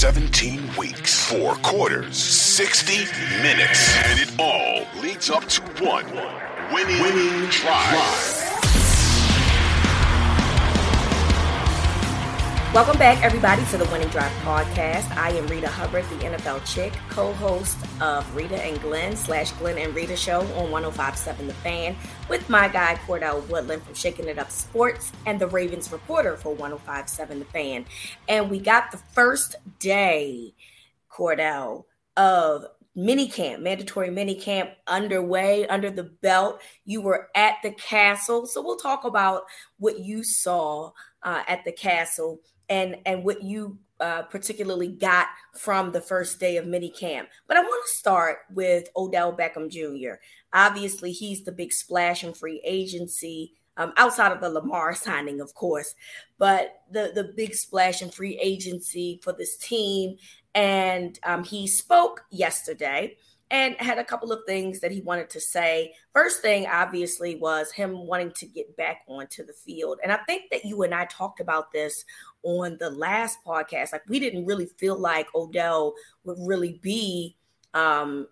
17 weeks, four quarters, 60 minutes, and it all leads up to one winning, winning drive. Welcome back, everybody, to the Winning Drive podcast. I am Reeta Hubbard, the NFL chick, co-host of Reeta and Glenn slash Glenn and Reeta show on 105.7 The Fan, with my guy Cordell Woodland from Shaking It Up Sports and the Ravens reporter for 105.7 The Fan. And we got the first day, Cordell, of mini camp, mandatory mini camp underway, under the belt. You were at the castle, so we'll talk about what you saw uh, at the castle and and what you uh, particularly got from the first day of mini camp. But I want to start with Odell Beckham Jr. Obviously, he's the big splash in free agency. Um, outside of the Lamar signing, of course, but the the big splash in free agency for this team, and um, he spoke yesterday and had a couple of things that he wanted to say. First thing, obviously, was him wanting to get back onto the field. And I think that you and I talked about this on the last podcast. Like, we didn't really feel like Odell would really be um,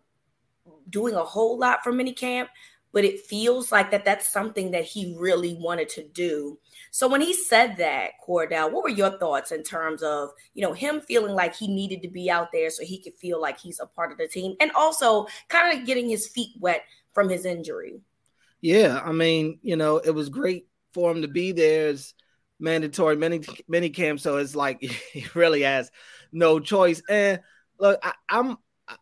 doing a whole lot for minicamp, but it feels like that that's something that he really wanted to do. So when he said that, Cordell, what were your thoughts in terms of, you know, him feeling like he needed to be out there so he could feel like he's a part of the team and also kind of getting his feet wet from his injury? Yeah, I mean, you know, it was great for him to be there as mandatory mini mini camp, so it's like he really has no choice. And look, I, I'm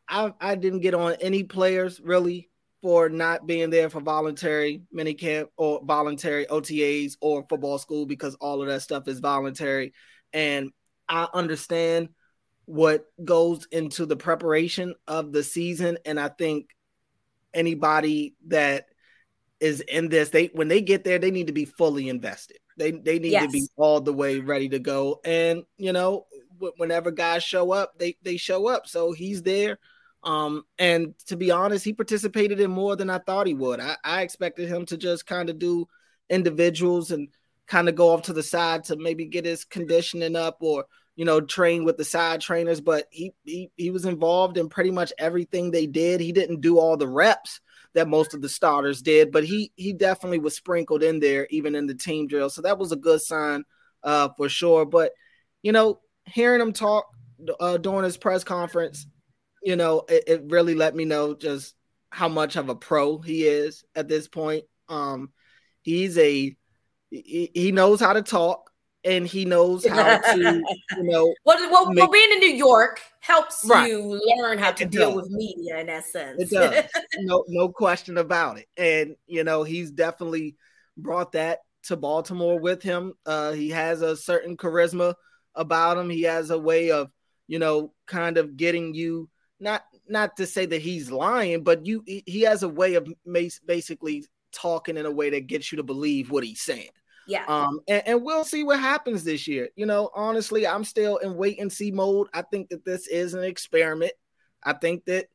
I I didn't get on any players really for not being there for voluntary mini camp or voluntary OTAs or football school because all of that stuff is voluntary. And I understand what goes into the preparation of the season. And I think anybody that is in this, they when they get there, they need to be fully invested. They they need yes. to be all the way ready to go. And you know, whenever guys show up, they they show up. So he's there um, and to be honest, he participated in more than I thought he would. I, I expected him to just kind of do individuals and kind of go off to the side to maybe get his conditioning up or you know train with the side trainers. But he he he was involved in pretty much everything they did. He didn't do all the reps that most of the starters did, but he he definitely was sprinkled in there even in the team drill. So that was a good sign uh, for sure. But you know, hearing him talk uh, during his press conference you know, it, it, really let me know just how much of a pro he is at this point. Um, he's a he, he knows how to talk and he knows how to, you know. Well, well, make, well being in New York helps right. you learn how to it deal does. with media in that sense. It does. no, no question about it. And you know, he's definitely brought that to Baltimore with him. Uh, he has a certain charisma about him. He has a way of, you know, kind of getting you not not to say that he's lying, but you he has a way of basically talking in a way that gets you to believe what he's saying. Yeah. Um, and, and, we'll see what happens this year. You know, honestly, I'm still in wait and see mode. I think that this is an experiment. I think that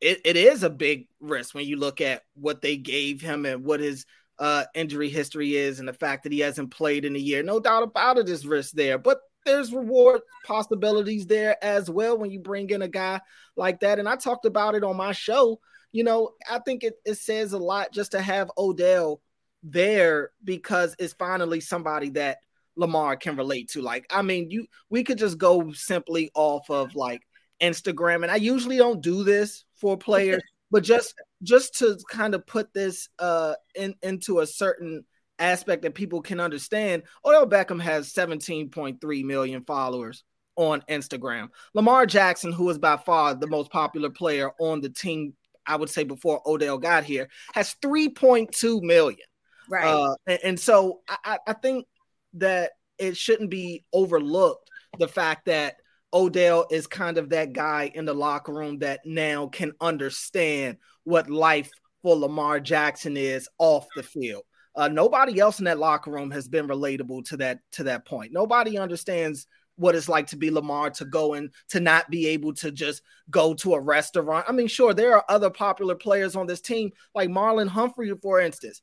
it, it is a big risk when you look at what they gave him and what his uh, injury history is and the fact that he hasn't played in a year. No doubt about it, there's risk there. But there's reward possibilities there as well when you bring in a guy like that. And I talked about it on my show. You know, I think it, it says a lot just to have Odell there because it's finally somebody that Lamar can relate to. Like, I mean, you we could just go simply off of like Instagram, and I usually don't do this for players, but just just to kind of put this uh in into a certain aspect that people can understand, Odell Beckham has 17.3 million followers on Instagram. Lamar Jackson, who is by far the most popular player on the team, I would say before Odell got here, has 3.2 million. Right. Uh, and, and, so I, I think that it shouldn't be overlooked the fact that Odell is kind of that guy in the locker room that now can understand what life for Lamar Jackson is off the field. Uh, nobody else in that locker room has been relatable to that to that point. Nobody understands what it's like to be Lamar to go and to not be able to just go to a restaurant. I mean, sure, there are other popular players on this team, like Marlon Humphrey, for instance,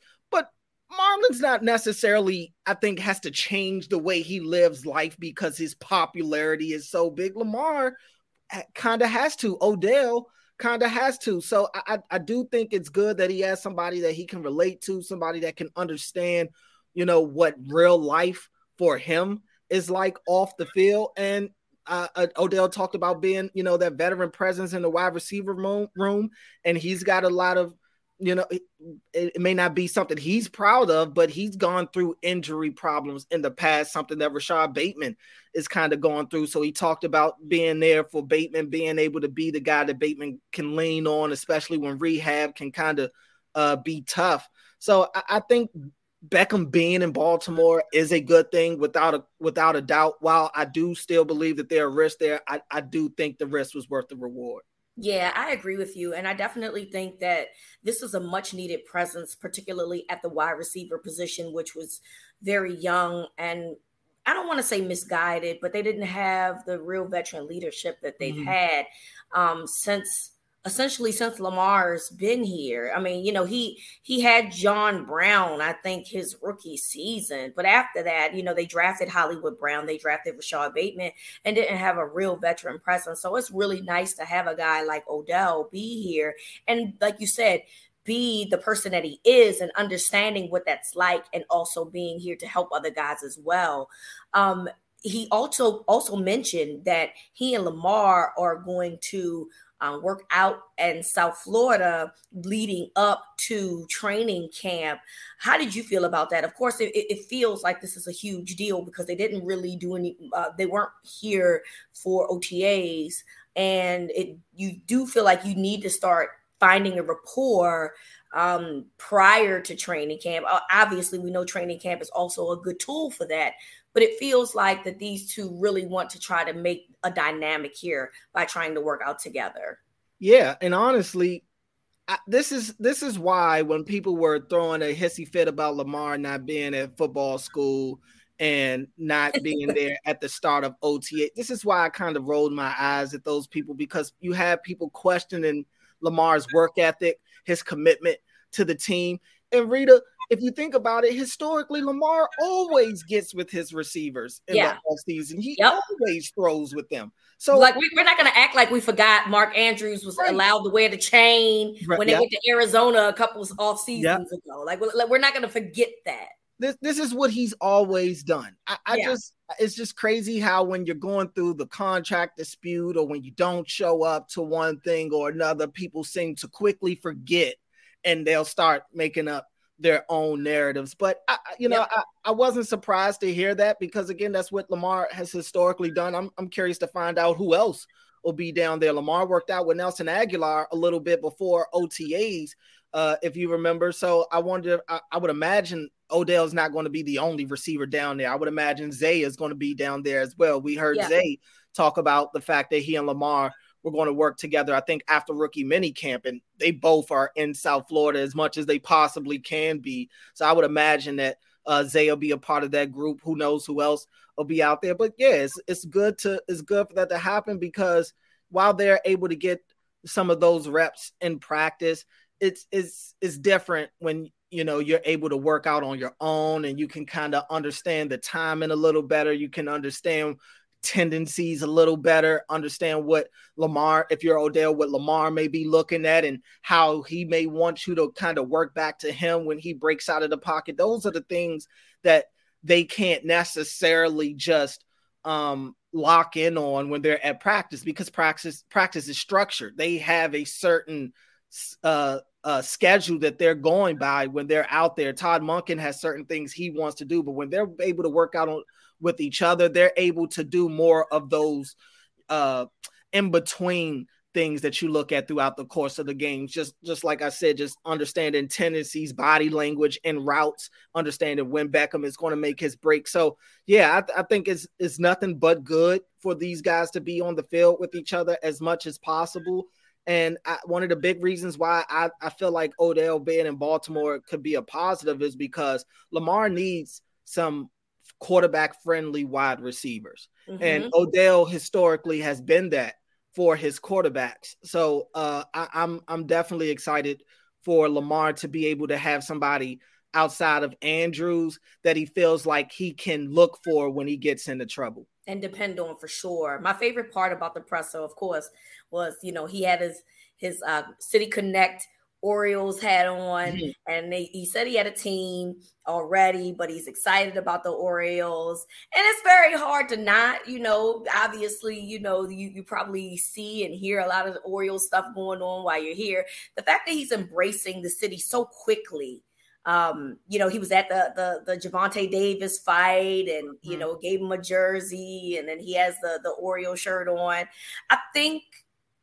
Marlon's not necessarily, I think, has to change the way he lives life because his popularity is so big. Lamar kind of has to. Odell kind of has to. So I, I do think it's good that he has somebody that he can relate to, somebody that can understand, you know, what real life for him is like off the field. And uh, uh, Odell talked about being, you know, that veteran presence in the wide receiver room, room and he's got a lot of you know, it, it, may not be something he's proud of, but he's gone through injury problems in the past, something that Rashod Bateman is kind of going through. So he talked about being there for Bateman, being able to be the guy that Bateman can lean on, especially when rehab can kind of uh, be tough. So I, I think Beckham being in Baltimore is a good thing without a without a doubt. While I do still believe that there are risks there, I, I do think the risk was worth the reward. Yeah, I agree with you. And I definitely think that this was a much needed presence, particularly at the wide receiver position, which was very young and I don't want to say misguided, but they didn't have the real veteran leadership that they've mm-hmm. had um, since essentially since Lamar's been here. I mean, you know, he he had John Brown, I think his rookie season, but after that, you know, they drafted Hollywood Brown, they drafted Rashod Bateman, and didn't have a real veteran presence. So it's really nice to have a guy like Odell be here, and like you said. Be the person that he is and understanding what that's like, and also being here to help other guys as well. Um, he also also mentioned that he and Lamar are going to um, work out in South Florida leading up to training camp. How did you feel about that? Of course, it, it feels like this is a huge deal because they didn't really do any, uh, they weren't here for OTAs. And it you do feel like you need to start finding a rapport um, prior to training camp. Uh, obviously, we know training camp is also a good tool for that, but it feels like that these two really want to try to make a dynamic here by trying to work out together. Yeah, and honestly, I, this is this is why when people were throwing a hissy fit about Lamar not being at football school and not being there at the start of OTA, this is why I kind of rolled my eyes at those people because you have people questioning Lamar's work ethic, his commitment to the team. And Reeta, if you think about it, historically, Lamar always gets with his receivers in yeah. the season. He yep. always throws with them. So, like, we, are not going to act like we forgot Mark Andrews was right. allowed to wear the chain right. when they yep. went to Arizona a couple of off seasons yep. ago. Like, we're not going to forget that. This, this is what he's always done. I, I yeah. just it's just crazy how when you're going through the contract dispute or when you don't show up to one thing or another, people seem to quickly forget and they'll start making up their own narratives. But I, you know, I, I wasn't surprised to hear that because again, that's what Lamar has historically done. I'm I'm curious to find out who else will be down there. Lamar worked out with Nelson Agholor a little bit before OTAs, uh, if you remember. So I wonder, I, I would imagine Odell's not going to be the only receiver down there. I would imagine Zay is going to be down there as well. We heard yeah. Zay talk about the fact that he and Lamar were going to work together. I think after rookie mini camp, and they both are in South Florida as much as they possibly can be. So I would imagine that uh, Zay will be a part of that group. Who knows who else will be out there? But yeah, it's, it's good to it's good for that to happen because while they're able to get some of those reps in practice, it's it's it's different when you know you're able to work out on your own and you can kind of understand the timing a little better. You can understand tendencies a little better, understand what Lamar, if you're Odell, what Lamar may be looking at and how he may want you to kind of work back to him when he breaks out of the pocket. Those are the things that they can't necessarily just um, lock in on when they're at practice because practice practice is structured. They have a certain uh, uh, schedule that they're going by when they're out there. Todd Monken has certain things he wants to do, but when they're able to work out on with each other, they're able to do more of those uh, in between things that you look at throughout the course of the games. Just just like I said, just understanding tendencies, body language, and routes, understanding when Beckham is going to make his break. So yeah, I, I think it's it's nothing but good for these guys to be on the field with each other as much as possible. And I, one of the big reasons why I, I feel like Odell being in Baltimore could be a positive is because Lamar needs some quarterback friendly wide receivers. Mm-hmm. And Odell historically has been that for his quarterbacks. So uh, I, I'm I'm definitely excited for Lamar to be able to have somebody outside of Andrews that he feels like he can look for when he gets into trouble and depend on for sure. My favorite part about the presser, of course, was you know he had his his uh, City Connect Orioles hat on, mm-hmm. and they, he said he had a team already, but he's excited about the Orioles. And it's very hard to not, you know, obviously, you know, you, you probably see and hear a lot of Orioles stuff going on while you're here. The fact that he's embracing the city so quickly. Um, you know, he was at the the the Gervonta Davis fight and you mm-hmm. know gave him a jersey, and then he has the the Oriole shirt on. I think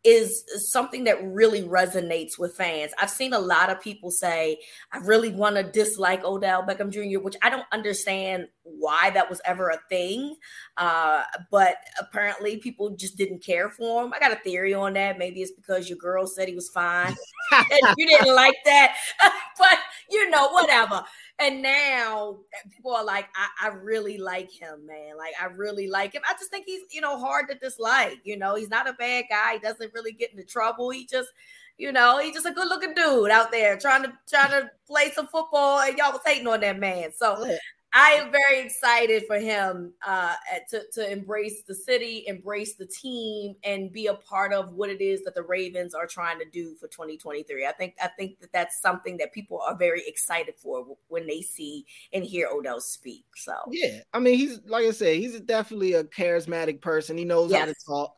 is something that really resonates with fans. I've seen a lot of people say, I really want to dislike Odell Beckham Jr., which I don't understand why that was ever a thing. Uh, but apparently people just didn't care for him. I got a theory on that. Maybe it's because your girl said he was fine and you didn't like that. but you know, whatever. And now people are like, I, I, really like him, man. Like, I really like him. I just think he's, you know, hard to dislike. You know, he's not a bad guy. He doesn't really get into trouble. He just, you know, he's just a good looking dude out there trying to trying to play some football. And y'all was hating on that man. So I am very excited for him uh, to, to embrace the city, embrace the team, and be a part of what it is that the Ravens are trying to do for 2023. I think I think that that's something that people are very excited for when they see and hear Odell speak. So yeah, I mean, he's like I said, he's definitely a charismatic person. He knows yes. how to talk.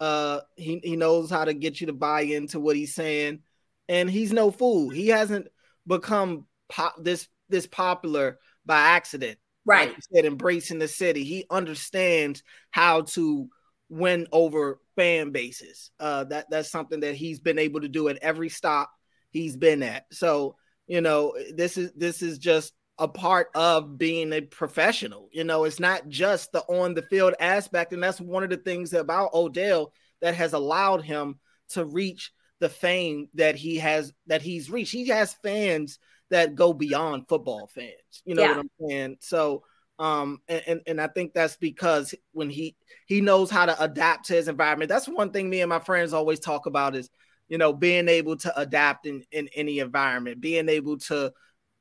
Uh, he he knows how to get you to buy into what he's saying, and he's no fool. He hasn't become pop this this popular by accident. Right. Like said, embracing the city. He understands how to win over fan bases. Uh, that that's something that he's been able to do at every stop he's been at. So you know, this is this is just a part of being a professional. You know, it's not just the on the field aspect, and that's one of the things about Odell that has allowed him to reach the fame that he has that he's reached. He has fans that go beyond football fans. You know yeah. what I'm saying? So um and, and I think that's because when he he knows how to adapt to his environment. That's one thing me and my friends always talk about is you know being able to adapt in in any environment, being able to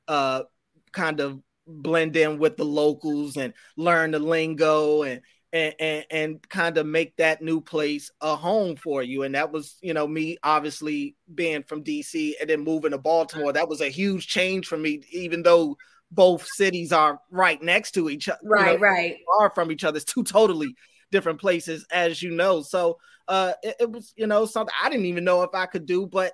uh kind of blend in with the locals and learn the lingo and and, and, and kind of make that new place a home for you. And that was, you know, me obviously being from DC and then moving to Baltimore. That was a huge change for me, even though both cities are right next to each other. Right, you know, right. Are from each other. It's two totally different places, as you know. So uh it, it was, you know, something I didn't even know if I could do, but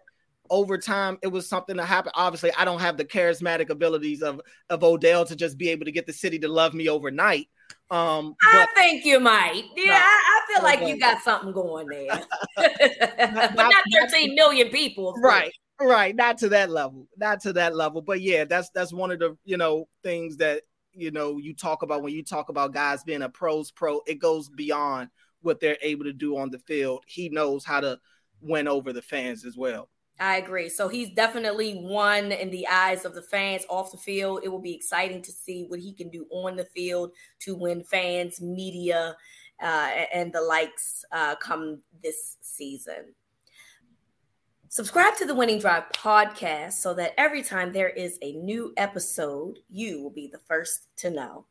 over time it was something that happened obviously i don't have the charismatic abilities of of odell to just be able to get the city to love me overnight um, I think you might. Yeah, not, I, I, feel like you got something going there, but not 13 million people. Right, right. Not to that level. Not to that level. But yeah, that's that's one of the you know things that you know you talk about when you talk about guys being a pros pro. It goes beyond what they're able to do on the field. He knows how to win over the fans as well. I agree. So he's definitely one in the eyes of the fans off the field. It will be exciting to see what he can do on the field to win fans, media, uh, and the likes uh, come this season. Subscribe to the Winning Drive podcast so that every time there is a new episode, you will be the first to know.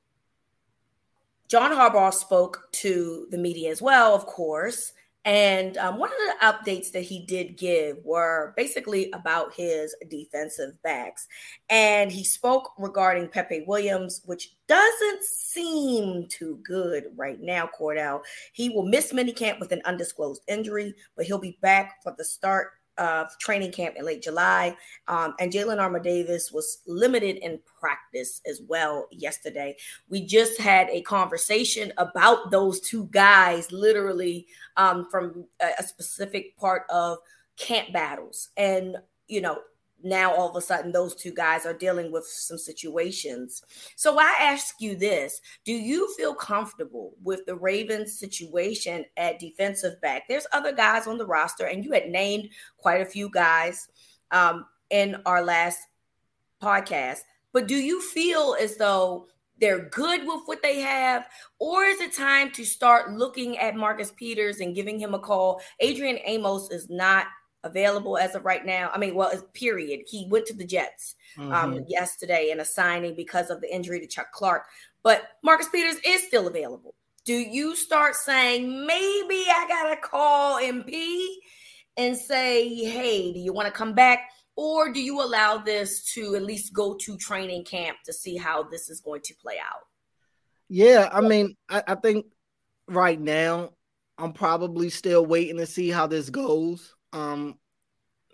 John Harbaugh spoke to the media as well, of course. And um, one of the updates that he did give were basically about his defensive backs. And he spoke regarding Pepe Williams, which doesn't seem too good right now, Cordell. He will miss minicamp with an undisclosed injury, but he'll be back for the start of training camp in late July. Um, and Jalyn Armour Davis was limited in practice as well yesterday. We just had a conversation about those two guys, literally um, from a, a specific part of camp battles. And, you know, now all of a sudden those two guys are dealing with some situations. So I ask you this Do you feel comfortable with the Ravens situation at defensive back? There's other guys on the roster, and you had named quite a few guys um, in our last podcast. But do you feel as though they're good with what they have? Or is it time to start looking at Marcus Peters and giving him a call? Adrian Amos is not available as of right now. I mean, well, period. He went to the Jets um, mm-hmm. um, yesterday in a signing because of the injury to Chuck Clark. But Marcus Peters is still available. Do you start saying, maybe I got to call MP and say, hey, do you want to come back? Or do you allow this to at least go to training camp to see how this is going to play out? Yeah, I mean, I, I think right now I'm probably still waiting to see how this goes. Um,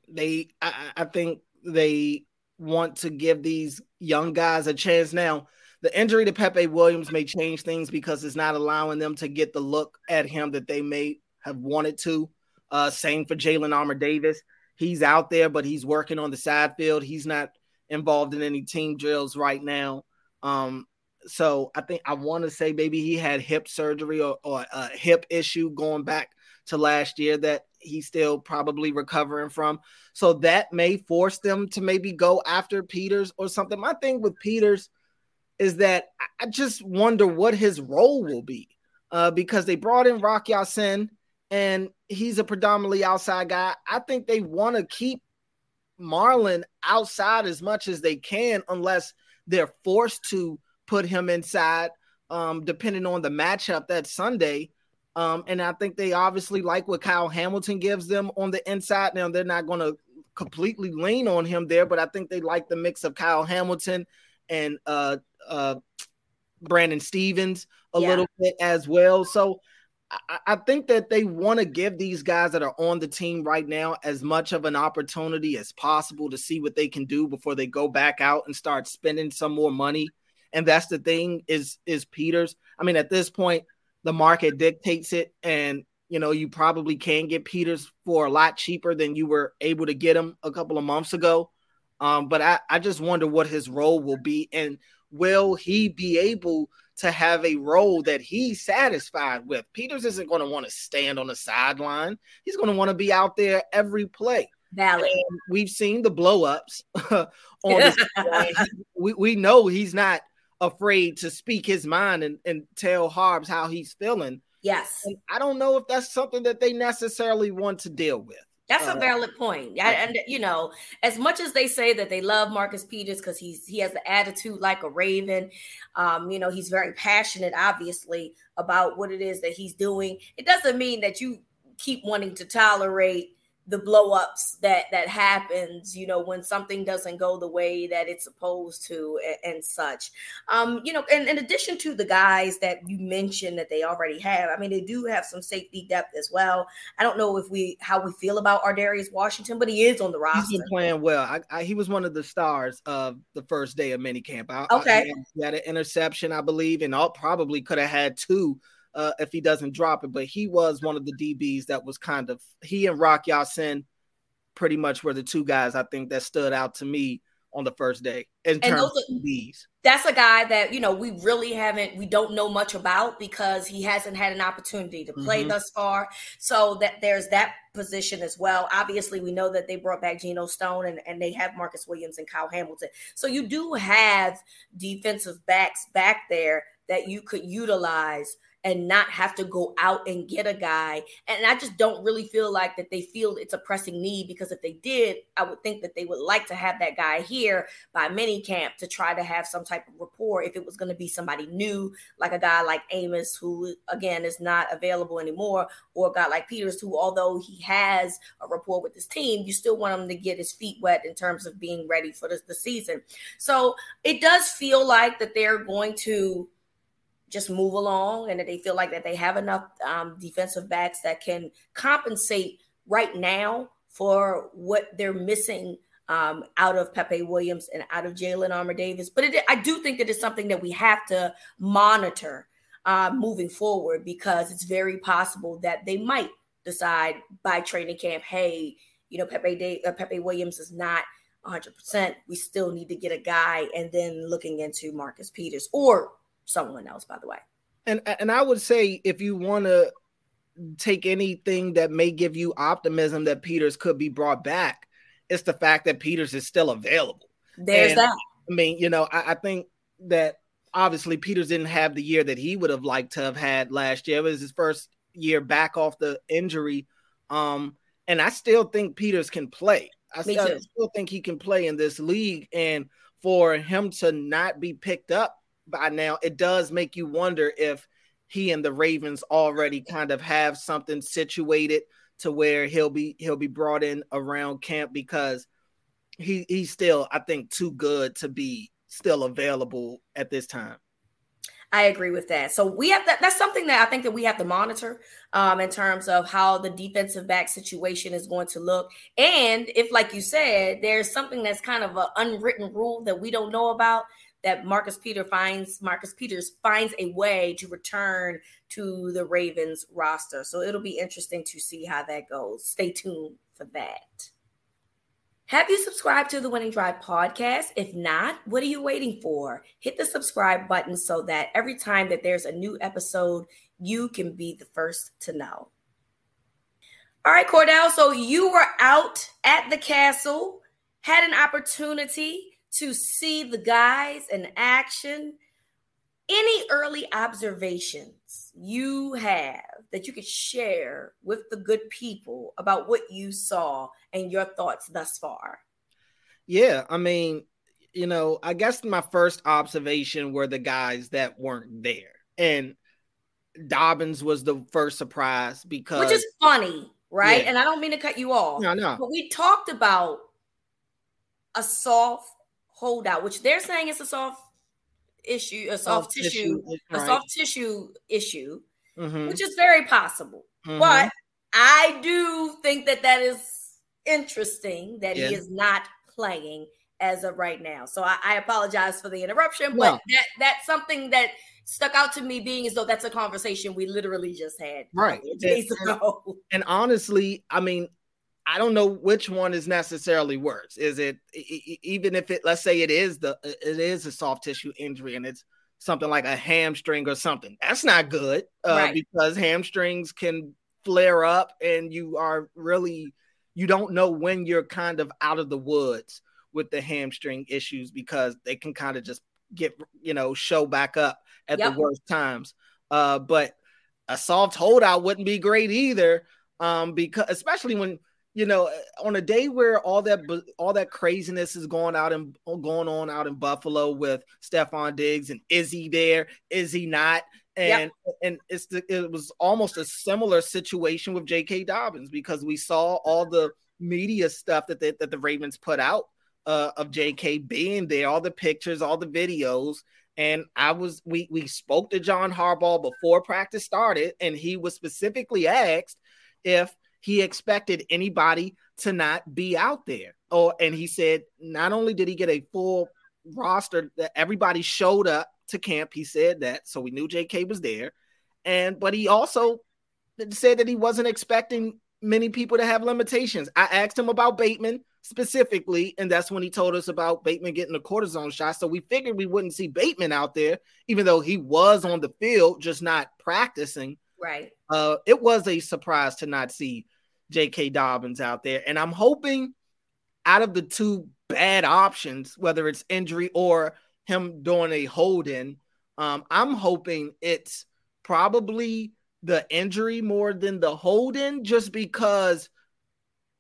they, I, I think they want to give these young guys a chance. Now, the injury to Pepe Williams may change things because it's not allowing them to get the look at him that they may have wanted to. Uh, same for Jalyn Armour Davis. He's out there, but he's working on the side field. He's not involved in any team drills right now. Um, so I think I want to say maybe he had hip surgery or, or a hip issue going back to last year that he's still probably recovering from. So that may force them to maybe go after Peters or something. My thing with Peters is that I just wonder what his role will be uh, because they brought in Rock Ya-Sin and he's a predominantly outside guy. I think they want to keep Marlon outside as much as they can unless they're forced to put him inside, um, depending on the matchup that Sunday. Um, and I think they obviously like what Kyle Hamilton gives them on the inside. Now they're not going to completely lean on him there, but I think they like the mix of Kyle Hamilton and uh, uh, Brandon Stephens a yeah. little bit as well. So I, I think that they want to give these guys that are on the team right now as much of an opportunity as possible to see what they can do before they go back out and start spending some more money. And that's the thing is is Peters. I mean, at this point, the market dictates it and you know you probably can get peters for a lot cheaper than you were able to get him a couple of months ago. Um, but I, I just wonder what his role will be and will he be able to have a role that he's satisfied with? Peters isn't going to want to stand on the sideline. He's going to want to be out there every play. Valid. And we've seen the blowups on we, we know he's not afraid to speak his mind and, and tell Harbs how he's feeling. Yes. And I don't know if that's something that they necessarily want to deal with. That's uh, a valid point. and you know, as much as they say that they love Marcus Peters because he's he has the attitude like a raven, um, you know, he's very passionate, obviously, about what it is that he's doing. It doesn't mean that you keep wanting to tolerate the blowups that that happens you know when something doesn't go the way that it's supposed to and, and such. Um you know and in addition to the guys that you mentioned that they already have i mean they do have some safety depth as well. I don't know if we how we feel about Ar'Darius Washington but he is on the roster he's been playing well. I, I, he was one of the stars of the first day of minicamp. I, okay. I, he had an interception i believe and all probably could have had two uh, if he doesn't drop it. But he was one of the DBs that was kind of he and Rock Ya-Sin pretty much were the two guys I think that stood out to me on the first day in and terms those are, of DBs. That's a guy that you know we really haven't we don't know much about because he hasn't had an opportunity to play mm-hmm. thus far. So that there's that position as well. Obviously, we know that they brought back Geno Stone and, and they have Marcus Williams and Kyle Hamilton. So you do have defensive backs back there that you could utilize and not have to go out and get a guy. And I just don't really feel like that they feel it's a pressing need because if they did, I would think that they would like to have that guy here by mini camp to try to have some type of rapport if it was going to be somebody new, like a guy like Amos, who again is not available anymore, or a guy like Peters, who although he has a rapport with his team, you still want him to get his feet wet in terms of being ready for the, the season. So it does feel like that they're going to just move along and that they feel like that they have enough um, defensive backs that can compensate right now for what they're missing um, out of Pepe Williams and out of Jalyn Armour Davis. But it, I do think that it's something that we have to monitor uh, moving forward because it's very possible that they might decide by training camp, hey, you know, Pepe Day, uh, Pepe Williams is not 100%. We still need to get a guy, and then looking into Marcus Peters or someone else, by the way. And and I would say if you want to take anything that may give you optimism that Peters could be brought back, it's the fact that Peters is still available. There's and, that. I mean, you know, I, I think that obviously Peters didn't have the year that he would have liked to have had last year. It was his first year back off the injury. Um, and I still think Peters can play. I still, I still think he can play in this league. And for him to not be picked up by now, it does make you wonder if he and the Ravens already kind of have something situated to where he'll be he'll be brought in around camp because he he's still I think too good to be still available at this time. I agree with that. So we have that. That's something that I think that we have to monitor um, in terms of how the defensive back situation is going to look, and if, like you said, there's something that's kind of an unwritten rule that we don't know about that Marcus Peter finds Marcus Peters finds a way to return to the Ravens roster. So it'll be interesting to see how that goes. Stay tuned for that. Have you subscribed to the Winning Drive podcast? If not, what are you waiting for? Hit the subscribe button so that every time that there's a new episode, you can be the first to know. All right, Cordell. So you were out at the castle, had an opportunity to see the guys in action. Any early observations you have that you could share with the good people about what you saw and your thoughts thus far? Yeah, I mean, you know, I guess my first observation were the guys that weren't there. And Dobbins was the first surprise because Which is funny, right? Yeah. And I don't mean to cut you off. No, no. But we talked about a soft holdout, which they're saying it's a soft issue, a soft, soft tissue, tissue a soft tissue issue, mm-hmm. which is very possible. Mm-hmm. But I do think that that is interesting that he is not playing as of right now. So I, I apologize for the interruption, but that that's something that stuck out to me being as though that's a conversation we literally just had right days and, ago. And honestly, I mean, I don't know which one is necessarily worse. Is it even if it let's say it is the it is a soft tissue injury and it's something like a hamstring or something. That's not good uh, right. because hamstrings can flare up and you are really you don't know when you're kind of out of the woods with the hamstring issues because they can kind of just get you know show back up at yep. the worst times. Uh, but a soft holdout wouldn't be great either um, because especially when you know, on a day where all that all that craziness is going out and going on out in Buffalo with Stefon Diggs and is he there? Is he not? And yep. and it's the, it was almost a similar situation with J.K. Dobbins because we saw all the media stuff that they, that the Ravens put out uh, of J.K. being there, all the pictures, all the videos, and I was we we spoke to John Harbaugh before practice started, and he was specifically asked if he expected anybody to not be out there. Oh, and he said not only did he get a full roster that everybody showed up to camp, he said that, so we knew JK was there. And but he also said that he wasn't expecting many people to have limitations. I asked him about Bateman specifically, and that's when he told us about Bateman getting a cortisone shot. So we figured we wouldn't see Bateman out there, even though he was on the field, just not practicing. Right. Uh, it was a surprise to not see J.K. Dobbins out there. And I'm hoping out of the two bad options, whether it's injury or him doing a hold in, um, I'm hoping it's probably the injury more than the hold in, just because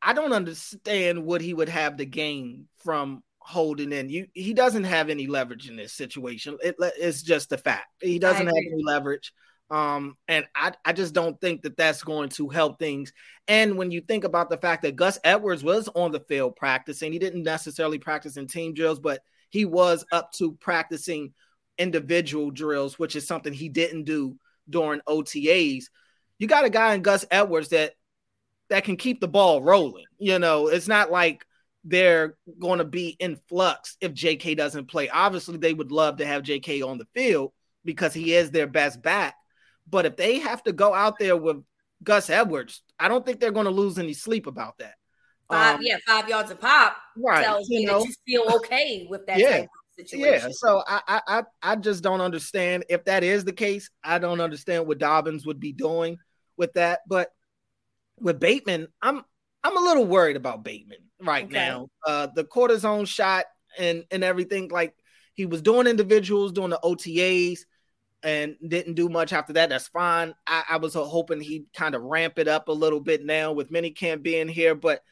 I don't understand what he would have to gain from holding in. You he doesn't have any leverage in this situation. It, it's just a fact. He doesn't have any leverage. Um, and I, I just don't think that that's going to help things. And when you think about the fact that Gus Edwards was on the field practicing, he didn't necessarily practice in team drills, but he was up to practicing individual drills, which is something he didn't do during OTAs. You got a guy in Gus Edwards that that can keep the ball rolling. You know, it's not like they're going to be in flux if JK doesn't play. Obviously, they would love to have JK on the field because he is their best back. But if they have to go out there with Gus Edwards, I don't think they're going to lose any sleep about that. Five, um, yeah, five yards of pop right, tells you me know, that you feel okay with that yeah, situation. Yeah, so I, I I just don't understand if that is the case. I don't understand what Dobbins would be doing with that. But with Bateman, I'm I'm a little worried about Bateman right okay. now. Uh, the cortisone shot and and everything like he was doing individuals, doing the OTAs, and didn't do much after that. That's fine. I, I was hoping he'd kind of ramp it up a little bit now with minicamp being here, but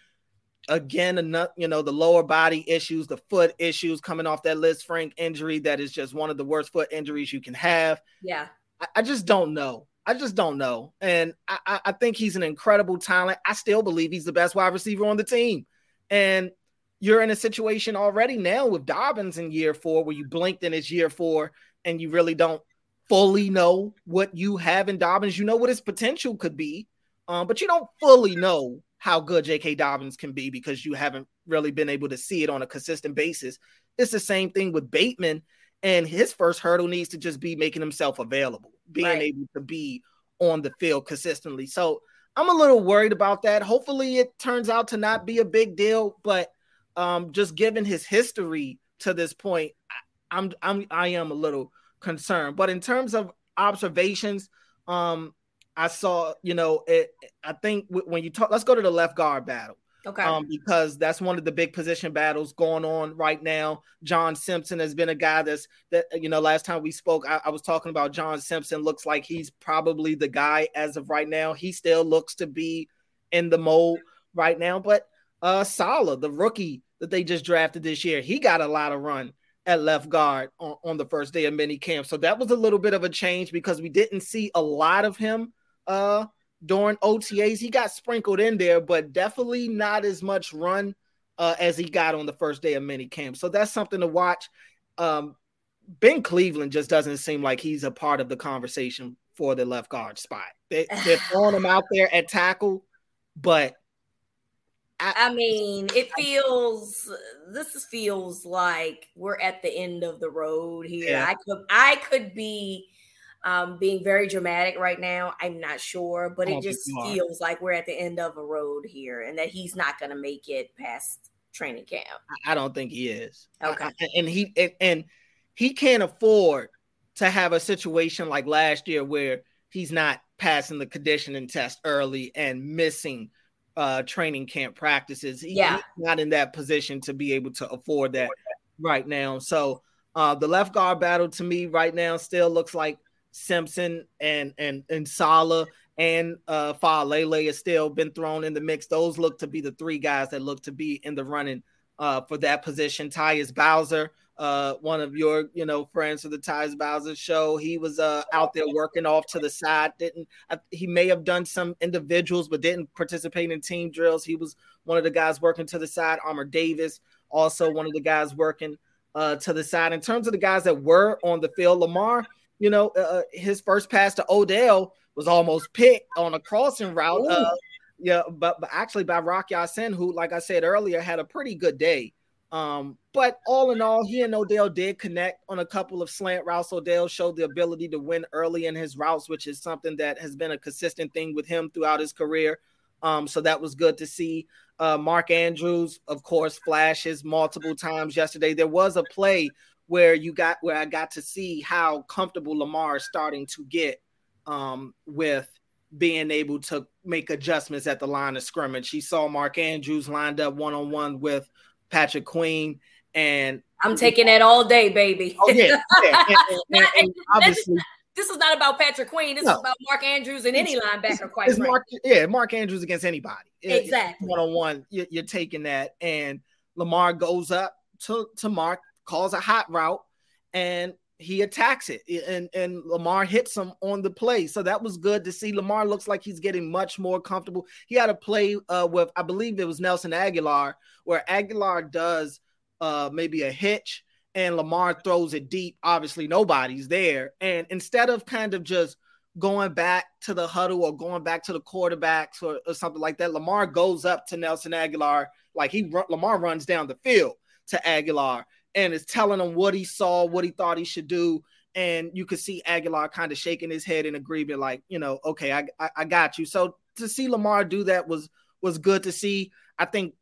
again, enough, you know, the lower body issues, the foot issues coming off that Lisfranc injury that is just one of the worst foot injuries you can have. Yeah. I, I just don't know. I just don't know. And I, I think he's an incredible talent. I still believe he's the best wide receiver on the team. And you're in a situation already now with Dobbins in year four where you blinked in his year four and you really don't fully know what you have in Dobbins. You know what his potential could be, um, but you don't fully know how good J.K. Dobbins can be because you haven't really been able to see it on a consistent basis. It's the same thing with Bateman, and his first hurdle needs to just be making himself available, being right. able to be on the field consistently. So I'm a little worried about that. Hopefully, it turns out to not be a big deal, but um, just given his history to this point, I'm I'm I am a little concerned. But in terms of observations, um, I saw, you know, it. I think when you talk, let's go to the left guard battle. Okay. Um, because that's one of the big position battles going on right now. John Simpson has been a guy that's that you know. Last time we spoke, I, I was talking about John Simpson. Looks like he's probably the guy as of right now. He still looks to be in the mold right now. But uh, Saleh, the rookie that they just drafted this year, he got a lot of run at left guard on, on the first day of mini camp. So that was a little bit of a change because we didn't see a lot of him uh during OTAs. He got sprinkled in there, but definitely not as much run uh, as he got on the first day of mini camp. So that's something to watch. Um, Ben Cleveland just doesn't seem like he's a part of the conversation for the left guard spot. They, are throwing him out there at tackle, but I, I, mean, it feels this feels like we're at the end of the road here. Yeah. I could I could be um, being very dramatic right now. I'm not sure, but it just feels like we're at the end of a road here and that he's not going to make it past training camp. I don't think he is. Okay. I, and he and, and he can't afford to have a situation like last year where he's not passing the conditioning test early and missing uh training camp practices. He, yeah. He's not in that position to be able to afford that right now. So uh the left guard battle to me right now still looks like Simpson and and and Saleh and uh Faalele has still been thrown in the mix. Those look to be the three guys that look to be in the running uh for that position. Tyus Bowser, uh one of your you know friends of the Tyus Bowser show, he was uh out there working off to the side. Didn't uh, he may have done some individuals but didn't participate in team drills. He was one of the guys working to the side. Armour Davis, also one of the guys working uh to the side. In terms of the guys that were on the field, Lamar you know, uh, uh, his first pass to Odell was almost picked on a crossing route. Uh, yeah, but, but actually by Rock Ya-Sin, who, like I said earlier, had a pretty good day. Um, but all in all, he and Odell did connect on a couple of slant routes. Odell showed the ability to win early in his routes, which is something that has been a consistent thing with him throughout his career. Um, so that was good to see. Uh, Mark Andrews, of course, flashes multiple times yesterday. There was a play where you got where I got to see how comfortable Lamar is starting to get um, with being able to make adjustments at the line of scrimmage. He saw Mark Andrews lined up one on one with Patrick Queen, and I'm taking that all day, baby. Oh yeah, yeah. And, and, and, obviously. This is not about Patrick Queen. This no. is about Mark Andrews and any linebacker. Quite it's Mark, yeah, Mark Andrews against anybody. Exactly. One on one, you're taking that, and Lamar goes up to to Mark, calls a hot route, and he attacks it. And, and Lamar hits him on the play. So that was good to see. Lamar looks like he's getting much more comfortable. He had a play uh, with, I believe it was Nelson Agholor where Agholor does uh, maybe a hitch and Lamar throws it deep. Obviously, nobody's there. And instead of kind of just going back to the huddle or going back to the quarterbacks or, or something like that, Lamar goes up to Nelson Agholor like he Lamar runs down the field to Agholor and is telling him what he saw, what he thought he should do. And you could see Agholor kind of shaking his head in agreement, like, you know, okay, I, I, I got you. So to see Lamar do that was was good to see. I think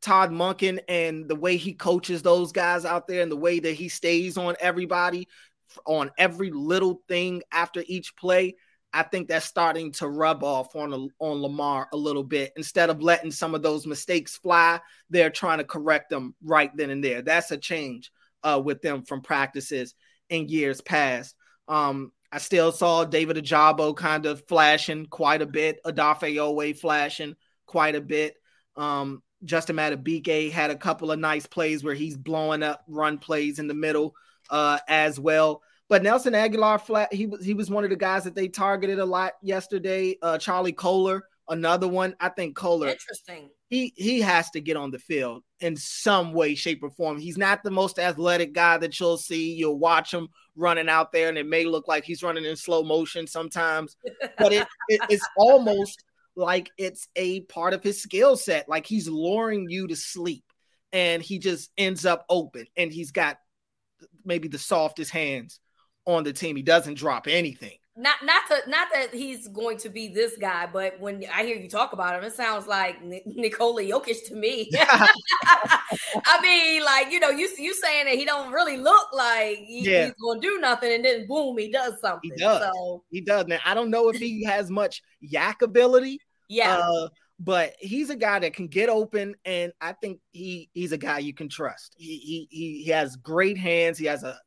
Todd Monken and the way he coaches those guys out there and the way that he stays on everybody on every little thing after each play, I think that's starting to rub off on on Lamar a little bit. Instead of letting some of those mistakes fly, they're trying to correct them right then and there. That's a change uh, with them from practices in years past. Um, I still saw David Ajabo kind of flashing quite a bit, Odafe Oweh flashing quite a bit. Um, Justin Madubuike had a couple of nice plays where he's blowing up run plays in the middle uh, as well. But Nelson Agholor, flat, he was he was one of the guys that they targeted a lot yesterday. Uh, Charlie Kolar, another one. I think Kolar, interesting. He he has to get on the field in some way, shape, or form. He's not the most athletic guy that you'll see. You'll watch him running out there, and it may look like he's running in slow motion sometimes, but it, it it's almost like it's a part of his skill set. Like he's luring you to sleep, and he just ends up open, and he's got maybe the softest hands on the team. He doesn't drop anything. Not not to not that he's going to be this guy, but when I hear you talk about him, it sounds like Nikola Jokic to me. I mean, like you know, you you saying that he don't really look like he, yeah. he's going to do nothing, and then boom, he does something. He does. So. He does. Now I don't know if he has much YAC ability. Yeah. Uh, but he's a guy that can get open, and I think he he's a guy you can trust. He he he has great hands. He has a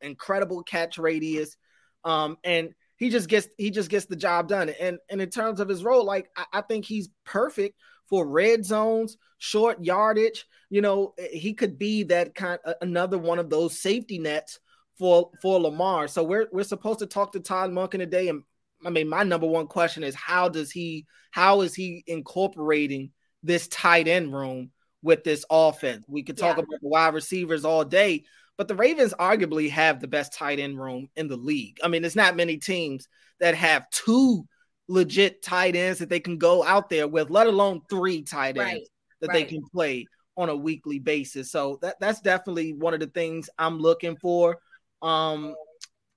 incredible catch radius, um, and he just gets he just gets the job done. And and in terms of his role, like I, I think he's perfect for red zones, short yardage. You know, he could be that kind another one of those safety nets for for Lamar. So we're we're supposed to talk to Todd Monken today, and I mean, my number one question is how does he how is he incorporating this tight end room with this offense? We could talk yeah. about the wide receivers all day, but the Ravens arguably have the best tight end room in the league. I mean, there's not many teams that have two legit tight ends that they can go out there with, let alone three tight ends right. that right. they can play on a weekly basis. So that that's definitely one of the things I'm looking for. Um,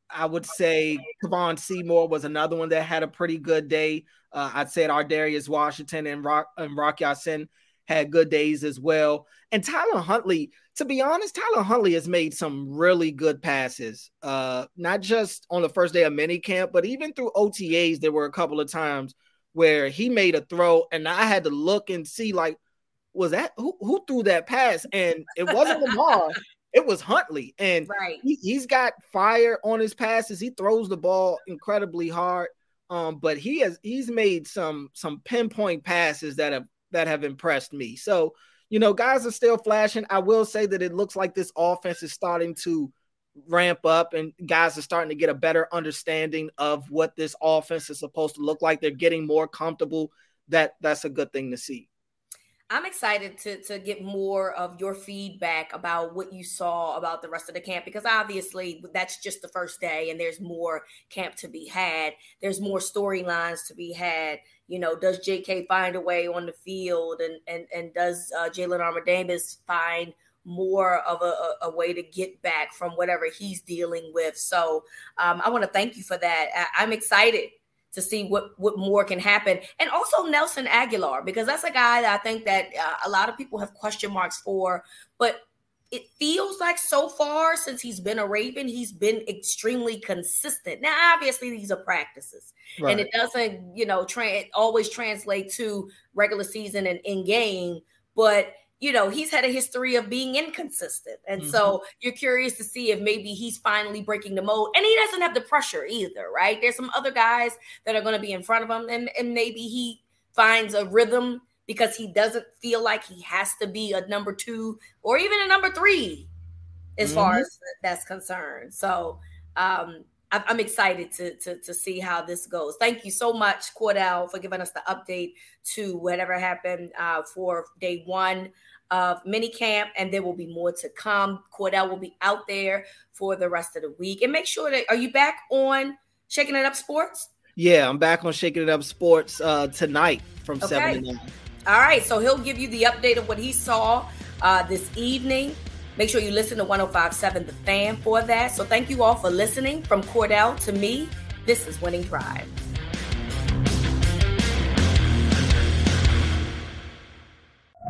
I would say Kevon Seymour was another one that had a pretty good day. Uh, I'd say Ar'Darius Washington and Rock and Rock Ya-Sin had good days as well. And Tyler Huntley, to be honest, Tyler Huntley has made some really good passes. Uh, not just on the first day of mini camp, but even through OTAs, there were a couple of times where he made a throw, and I had to look and see like, was that who who threw that pass? And it wasn't Lamar. It was Huntley, and right. he, has got fire on his passes. He throws the ball incredibly hard, um, but he has he's made some some pinpoint passes that have that have impressed me. So, you know, guys are still flashing. I will say that it looks like this offense is starting to ramp up and guys are starting to get a better understanding of what this offense is supposed to look like. They're getting more comfortable. That that's a good thing to see. I'm excited to to get more of your feedback about what you saw about the rest of the camp because obviously that's just the first day and there's more camp to be had. There's more storylines to be had. You know, does J.K. find a way on the field and and and does uh, Jalyn Armour-Davis find more of a, a, way to get back from whatever he's dealing with? So um, I want to thank you for that. I, I'm excited to see what what more can happen. And also Nelson Agholor because that's a guy that I think that uh, a lot of people have question marks for. But it feels like so far since he's been a Raven he's been extremely consistent. Now obviously these are practices. Right. and it doesn't you know tra- always translate to regular season and in game but you know, he's had a history of being inconsistent. And mm-hmm. so you're curious to see if maybe he's finally breaking the mold. And he doesn't have the pressure either, right? There's some other guys that are going to be in front of him, and, and maybe he finds a rhythm because he doesn't feel like he has to be a number two or even a number three as mm-hmm. far as that's concerned. So um, I'm excited to, to, to see how this goes. Thank you so much, Cordell, for giving us the update to whatever happened uh, for day one of mini camp, and there will be more to come. Cordell will be out there for the rest of the week. And make sure that are you back on Shaking It Up Sports? Yeah, I'm back on Shaking It Up Sports uh, tonight from okay. 7 to 9. All right, so he'll give you the update of what he saw uh, this evening. Make sure you listen to 1057 The Fan for that. So thank you all for listening. From Cordell to me, this is Winning Drive.